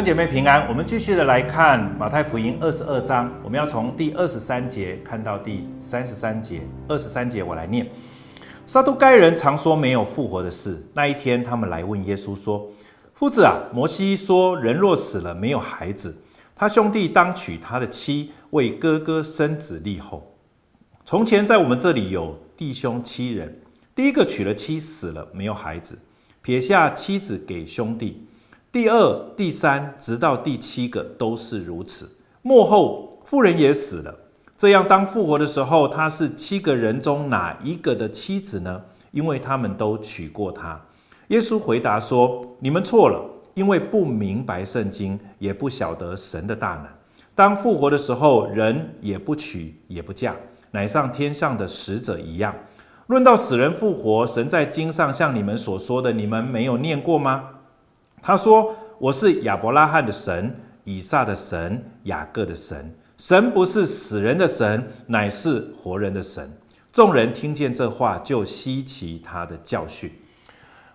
兄姐妹平安，我们继续的来看马太福音二十二章，我们要从第二十三节看到第三十三节。二十三节我来念：撒都该人常说没有复活的事。那一天，他们来问耶稣说：“夫子啊，摩西说，人若死了没有孩子，他兄弟当娶他的妻，为哥哥生子立后。从前在我们这里有弟兄七人，第一个娶了妻死了没有孩子，撇下妻子给兄弟。”第二、第三，直到第七个都是如此。末后妇人也死了。这样，当复活的时候，她是七个人中哪一个的妻子呢？因为他们都娶过她。耶稣回答说：“你们错了，因为不明白圣经，也不晓得神的大能。当复活的时候，人也不娶也不嫁，乃像天上的使者一样。论到死人复活，神在经上像你们所说的，你们没有念过吗？”他说：“我是亚伯拉罕的神，以撒的神，雅各的神。神不是死人的神，乃是活人的神。”众人听见这话，就稀奇他的教训。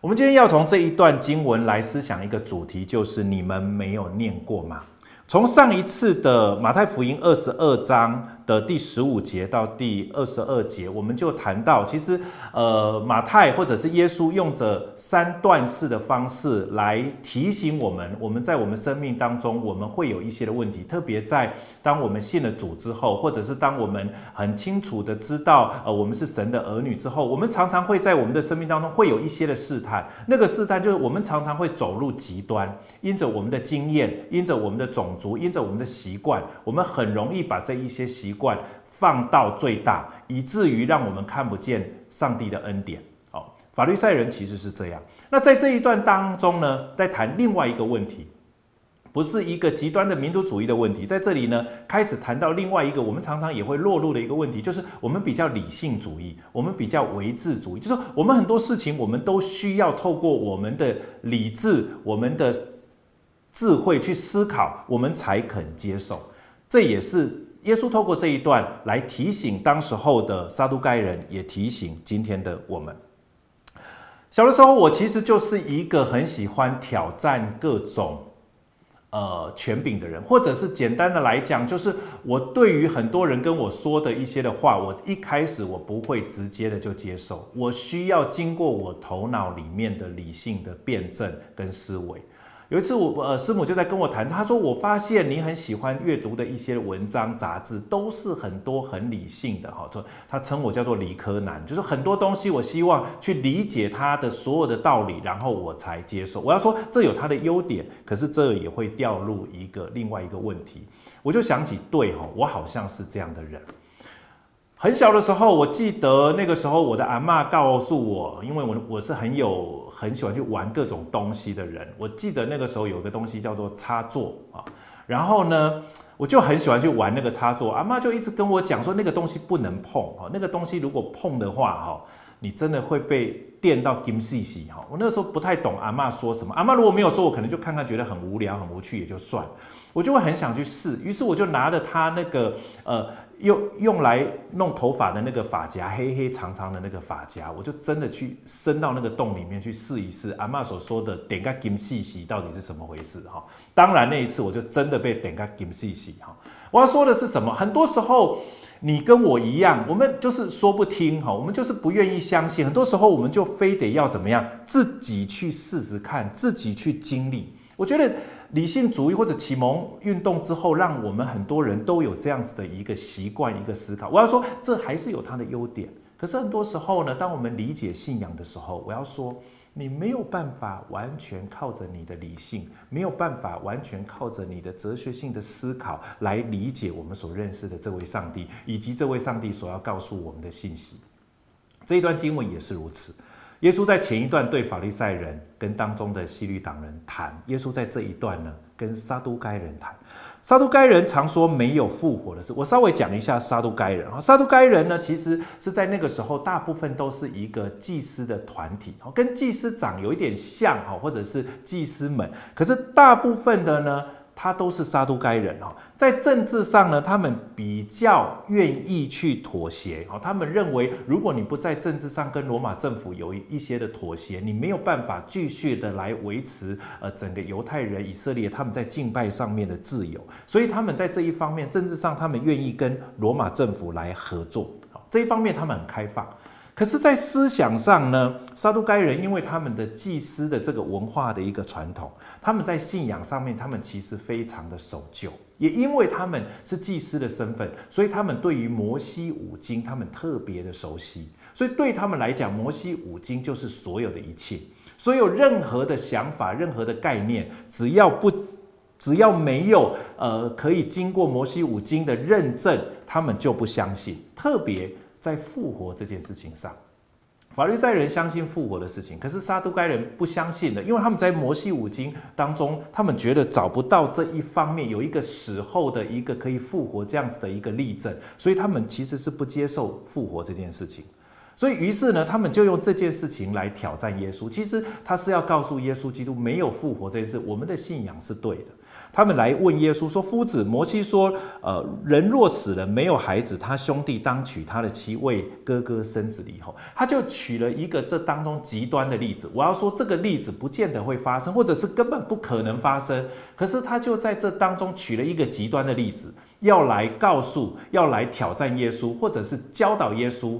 我们今天要从这一段经文来思想一个主题，就是你们没有念过吗？从上一次的马太福音二十二章的第十五节到第二十二节，我们就谈到，其实，呃，马太或者是耶稣用着三段式的方式来提醒我们，我们在我们生命当中，我们会有一些的问题，特别在当我们信了主之后，或者是当我们很清楚的知道，呃，我们是神的儿女之后，我们常常会在我们的生命当中会有一些的试探，那个试探就是我们常常会走入极端，因着我们的经验，因着我们的种。族因着我们的习惯，我们很容易把这一些习惯放到最大，以至于让我们看不见上帝的恩典。哦，法律赛人其实是这样。那在这一段当中呢，在谈另外一个问题，不是一个极端的民族主义的问题，在这里呢，开始谈到另外一个我们常常也会落入的一个问题，就是我们比较理性主义，我们比较唯智主义，就是我们很多事情我们都需要透过我们的理智，我们的。智慧去思考，我们才肯接受。这也是耶稣透过这一段来提醒当时候的撒都该人，也提醒今天的我们。小的时候，我其实就是一个很喜欢挑战各种呃权柄的人，或者是简单的来讲，就是我对于很多人跟我说的一些的话，我一开始我不会直接的就接受，我需要经过我头脑里面的理性的辩证跟思维。有一次我，呃师母就在跟我谈，她说：“我发现你很喜欢阅读的一些文章杂志，都是很多很理性的哈。”说她称我叫做理科男，就是很多东西我希望去理解它的所有的道理，然后我才接受。我要说这有它的优点，可是这也会掉入一个另外一个问题。我就想起，对哈，我好像是这样的人。很小的时候，我记得那个时候，我的阿嬷告诉我，因为我我是很有很喜欢去玩各种东西的人。我记得那个时候有个东西叫做插座啊，然后呢，我就很喜欢去玩那个插座。阿嬷就一直跟我讲说，那个东西不能碰哈，那个东西如果碰的话哈，你真的会被电到金细细哈。我那时候不太懂阿嬷说什么，阿嬷如果没有说，我可能就看看觉得很无聊很无趣也就算了，我就会很想去试。于是我就拿着他那个呃。用用来弄头发的那个发夹，黑黑长长的那个发夹，我就真的去伸到那个洞里面去试一试。阿嬷所说的点个金细细到底是什么回事？哈，当然那一次我就真的被点个金细细。哈，我要说的是什么？很多时候你跟我一样，我们就是说不听，哈，我们就是不愿意相信。很多时候我们就非得要怎么样，自己去试试看，自己去经历。我觉得。理性主义或者启蒙运动之后，让我们很多人都有这样子的一个习惯、一个思考。我要说，这还是有它的优点。可是很多时候呢，当我们理解信仰的时候，我要说，你没有办法完全靠着你的理性，没有办法完全靠着你的哲学性的思考来理解我们所认识的这位上帝，以及这位上帝所要告诉我们的信息。这一段经文也是如此。耶稣在前一段对法利赛人跟当中的希律党人谈，耶稣在这一段呢跟撒都该人谈。撒都该人常说没有复活的事，我稍微讲一下撒都该人啊。撒都该人呢，其实是在那个时候，大部分都是一个祭司的团体，跟祭司长有一点像哈，或者是祭司们。可是大部分的呢，他都是撒都该人哦，在政治上呢，他们比较愿意去妥协哦。他们认为，如果你不在政治上跟罗马政府有一些的妥协，你没有办法继续的来维持呃整个犹太人以色列他们在敬拜上面的自由。所以他们在这一方面，政治上他们愿意跟罗马政府来合作。这一方面他们很开放。可是，在思想上呢，撒都该人因为他们的祭司的这个文化的一个传统，他们在信仰上面，他们其实非常的守旧。也因为他们是祭司的身份，所以他们对于摩西五经，他们特别的熟悉。所以对他们来讲，摩西五经就是所有的一切。所有任何的想法、任何的概念，只要不只要没有呃可以经过摩西五经的认证，他们就不相信。特别。在复活这件事情上，法利赛人相信复活的事情，可是撒都该人不相信的，因为他们在摩西五经当中，他们觉得找不到这一方面有一个死后的一个可以复活这样子的一个例证，所以他们其实是不接受复活这件事情。所以于是呢，他们就用这件事情来挑战耶稣。其实他是要告诉耶稣基督没有复活这件事，我们的信仰是对的。他们来问耶稣说：“夫子，摩西说，呃，人若死了没有孩子，他兄弟当娶他的妻为哥哥生子以后，他就举了一个这当中极端的例子。我要说这个例子不见得会发生，或者是根本不可能发生。可是他就在这当中取了一个极端的例子，要来告诉，要来挑战耶稣，或者是教导耶稣。”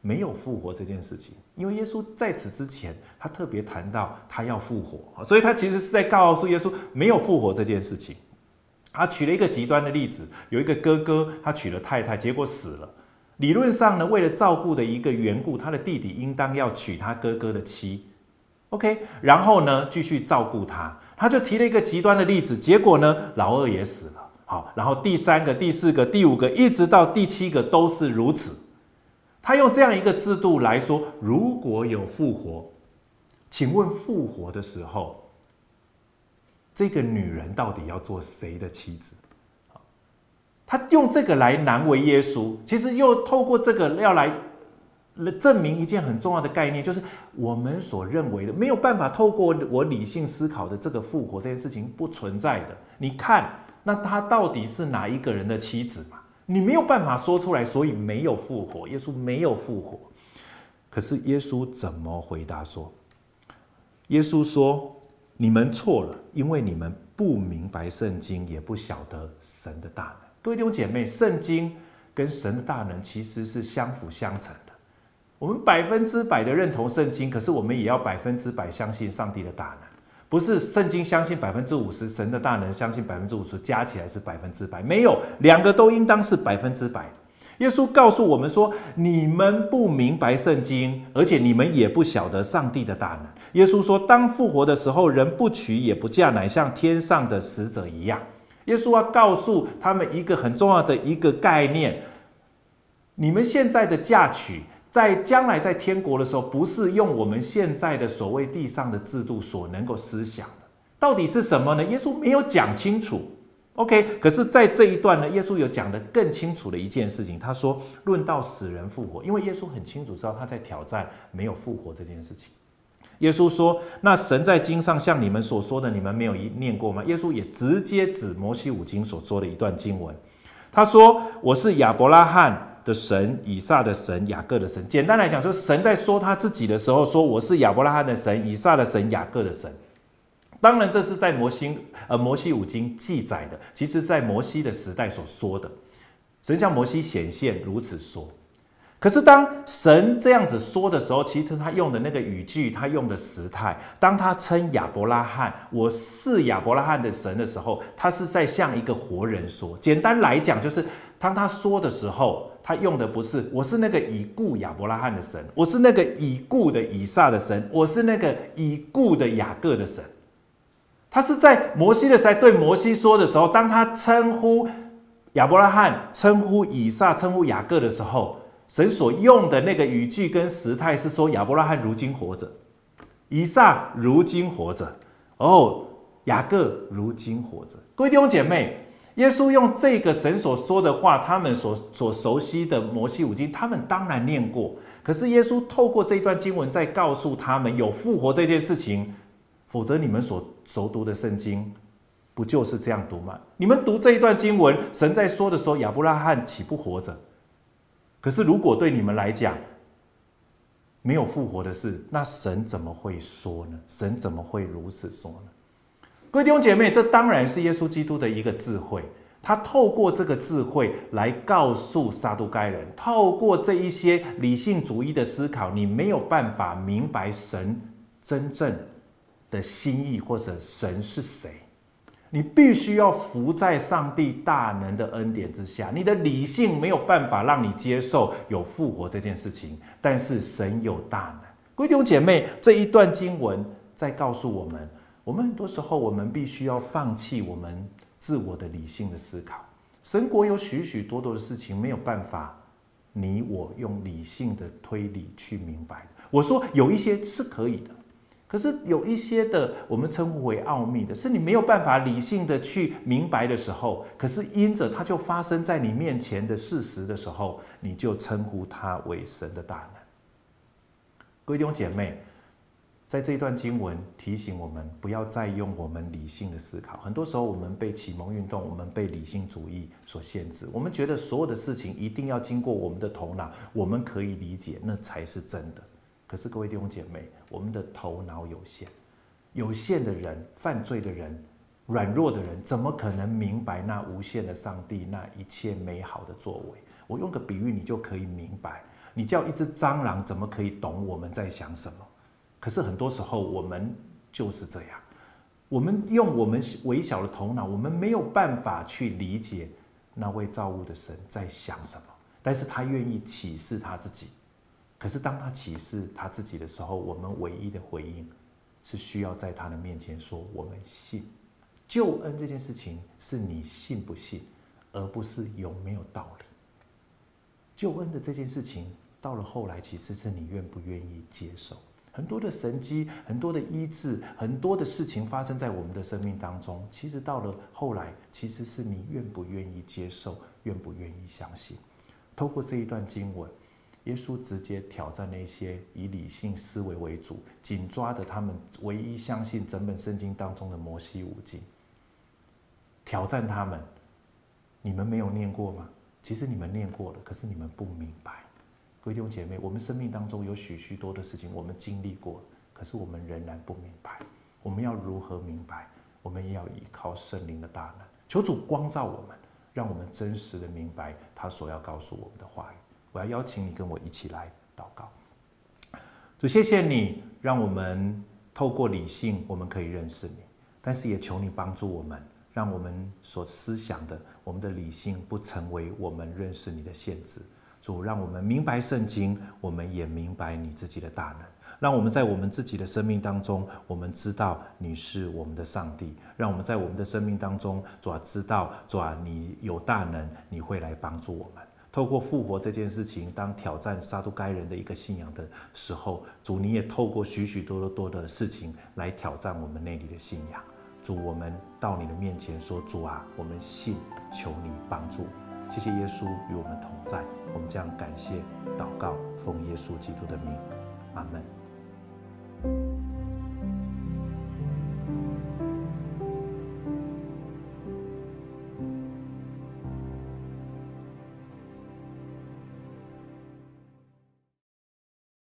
没有复活这件事情，因为耶稣在此之前，他特别谈到他要复活，所以他其实是在告诉耶稣没有复活这件事情。他举了一个极端的例子，有一个哥哥，他娶了太太，结果死了。理论上呢，为了照顾的一个缘故，他的弟弟应当要娶他哥哥的妻，OK，然后呢继续照顾他。他就提了一个极端的例子，结果呢老二也死了，好，然后第三个、第四个、第五个，一直到第七个都是如此。他用这样一个制度来说，如果有复活，请问复活的时候，这个女人到底要做谁的妻子？他用这个来难为耶稣，其实又透过这个要来证明一件很重要的概念，就是我们所认为的没有办法透过我理性思考的这个复活这件事情不存在的。你看，那他到底是哪一个人的妻子嘛？你没有办法说出来，所以没有复活。耶稣没有复活，可是耶稣怎么回答说？耶稣说：“你们错了，因为你们不明白圣经，也不晓得神的大能。”各位弟兄姐妹，圣经跟神的大能其实是相辅相成的。我们百分之百的认同圣经，可是我们也要百分之百相信上帝的大能。不是圣经相信百分之五十，神的大能相信百分之五十，加起来是百分之百，没有，两个都应当是百分之百。耶稣告诉我们说：“你们不明白圣经，而且你们也不晓得上帝的大能。”耶稣说：“当复活的时候，人不娶也不嫁，乃像天上的使者一样。”耶稣要告诉他们一个很重要的一个概念：你们现在的嫁娶。在将来在天国的时候，不是用我们现在的所谓地上的制度所能够思想的，到底是什么呢？耶稣没有讲清楚。OK，可是，在这一段呢，耶稣有讲得更清楚的一件事情。他说：“论到死人复活，因为耶稣很清楚知道他在挑战没有复活这件事情。”耶稣说：“那神在经上像你们所说的，你们没有一念过吗？”耶稣也直接指摩西五经所说的一段经文。他说：“我是亚伯拉罕。”的神，以撒的神，雅各的神。简单来讲，说神在说他自己的时候，说我是亚伯拉罕的神，以撒的神，雅各的神。当然，这是在摩西呃摩西五经记载的，其实在摩西的时代所说的。神向摩西显现，如此说。可是当神这样子说的时候，其实他用的那个语句，他用的时态，当他称亚伯拉罕，我是亚伯拉罕的神的时候，他是在向一个活人说。简单来讲，就是当他说的时候，他用的不是我是那个已故亚伯拉罕的神，我是那个已故的以撒的神，我是那个已故的雅各的神。他是在摩西的时代对摩西说的时候，当他称呼亚伯拉罕、称呼以撒、称呼雅各的时候。神所用的那个语句跟时态是说，亚伯拉罕如今活着，以撒如今活着，哦，雅各如今活着。各位弟兄姐妹，耶稣用这个神所说的话，他们所所熟悉的摩西五经，他们当然念过。可是耶稣透过这段经文，在告诉他们有复活这件事情，否则你们所熟读的圣经不就是这样读吗？你们读这一段经文，神在说的时候，亚伯拉罕岂不活着？可是如果对你们来讲，没有复活的事，那神怎么会说呢？神怎么会如此说呢？各位弟兄姐妹，这当然是耶稣基督的一个智慧，他透过这个智慧来告诉撒都该人，透过这一些理性主义的思考，你没有办法明白神真正的心意，或者神是谁。你必须要服在上帝大能的恩典之下，你的理性没有办法让你接受有复活这件事情，但是神有大能。各位弟兄姐妹，这一段经文在告诉我们，我们很多时候我们必须要放弃我们自我的理性的思考。神国有许许多多的事情没有办法你我用理性的推理去明白。我说有一些是可以的。可是有一些的，我们称呼为奥秘的，是你没有办法理性的去明白的时候，可是因着它就发生在你面前的事实的时候，你就称呼它为神的大能。各位弟兄姐妹，在这一段经文提醒我们，不要再用我们理性的思考。很多时候，我们被启蒙运动，我们被理性主义所限制，我们觉得所有的事情一定要经过我们的头脑，我们可以理解，那才是真的。可是各位弟兄姐妹，我们的头脑有限，有限的人，犯罪的人，软弱的人，怎么可能明白那无限的上帝那一切美好的作为？我用个比喻，你就可以明白。你叫一只蟑螂怎么可以懂我们在想什么？可是很多时候我们就是这样，我们用我们微小的头脑，我们没有办法去理解那位造物的神在想什么，但是他愿意启示他自己。可是当他启示他自己的时候，我们唯一的回应是需要在他的面前说：“我们信救恩这件事情是你信不信，而不是有没有道理。救恩的这件事情到了后来，其实是你愿不愿意接受。很多的神迹，很多的医治，很多的事情发生在我们的生命当中，其实到了后来，其实是你愿不愿意接受，愿不愿意相信。透过这一段经文。耶稣直接挑战那些以理性思维为主、紧抓着他们唯一相信整本圣经当中的摩西五经，挑战他们：你们没有念过吗？其实你们念过了，可是你们不明白。弟兄姐妹，我们生命当中有许许多的事情我们经历过，可是我们仍然不明白。我们要如何明白？我们也要依靠圣灵的大能，求主光照我们，让我们真实的明白他所要告诉我们的话语。我要邀请你跟我一起来祷告。主，谢谢你，让我们透过理性，我们可以认识你。但是也求你帮助我们，让我们所思想的，我们的理性不成为我们认识你的限制。主，让我们明白圣经，我们也明白你自己的大能。让我们在我们自己的生命当中，我们知道你是我们的上帝。让我们在我们的生命当中，主啊，知道主啊，你有大能，你会来帮助我们。透过复活这件事情，当挑战撒都该人的一个信仰的时候，主你也透过许许多多的事情来挑战我们内里的信仰。主，我们到你的面前说：“主啊，我们信，求你帮助。”谢谢耶稣与我们同在我们将感谢祷告奉耶稣基督的名阿门。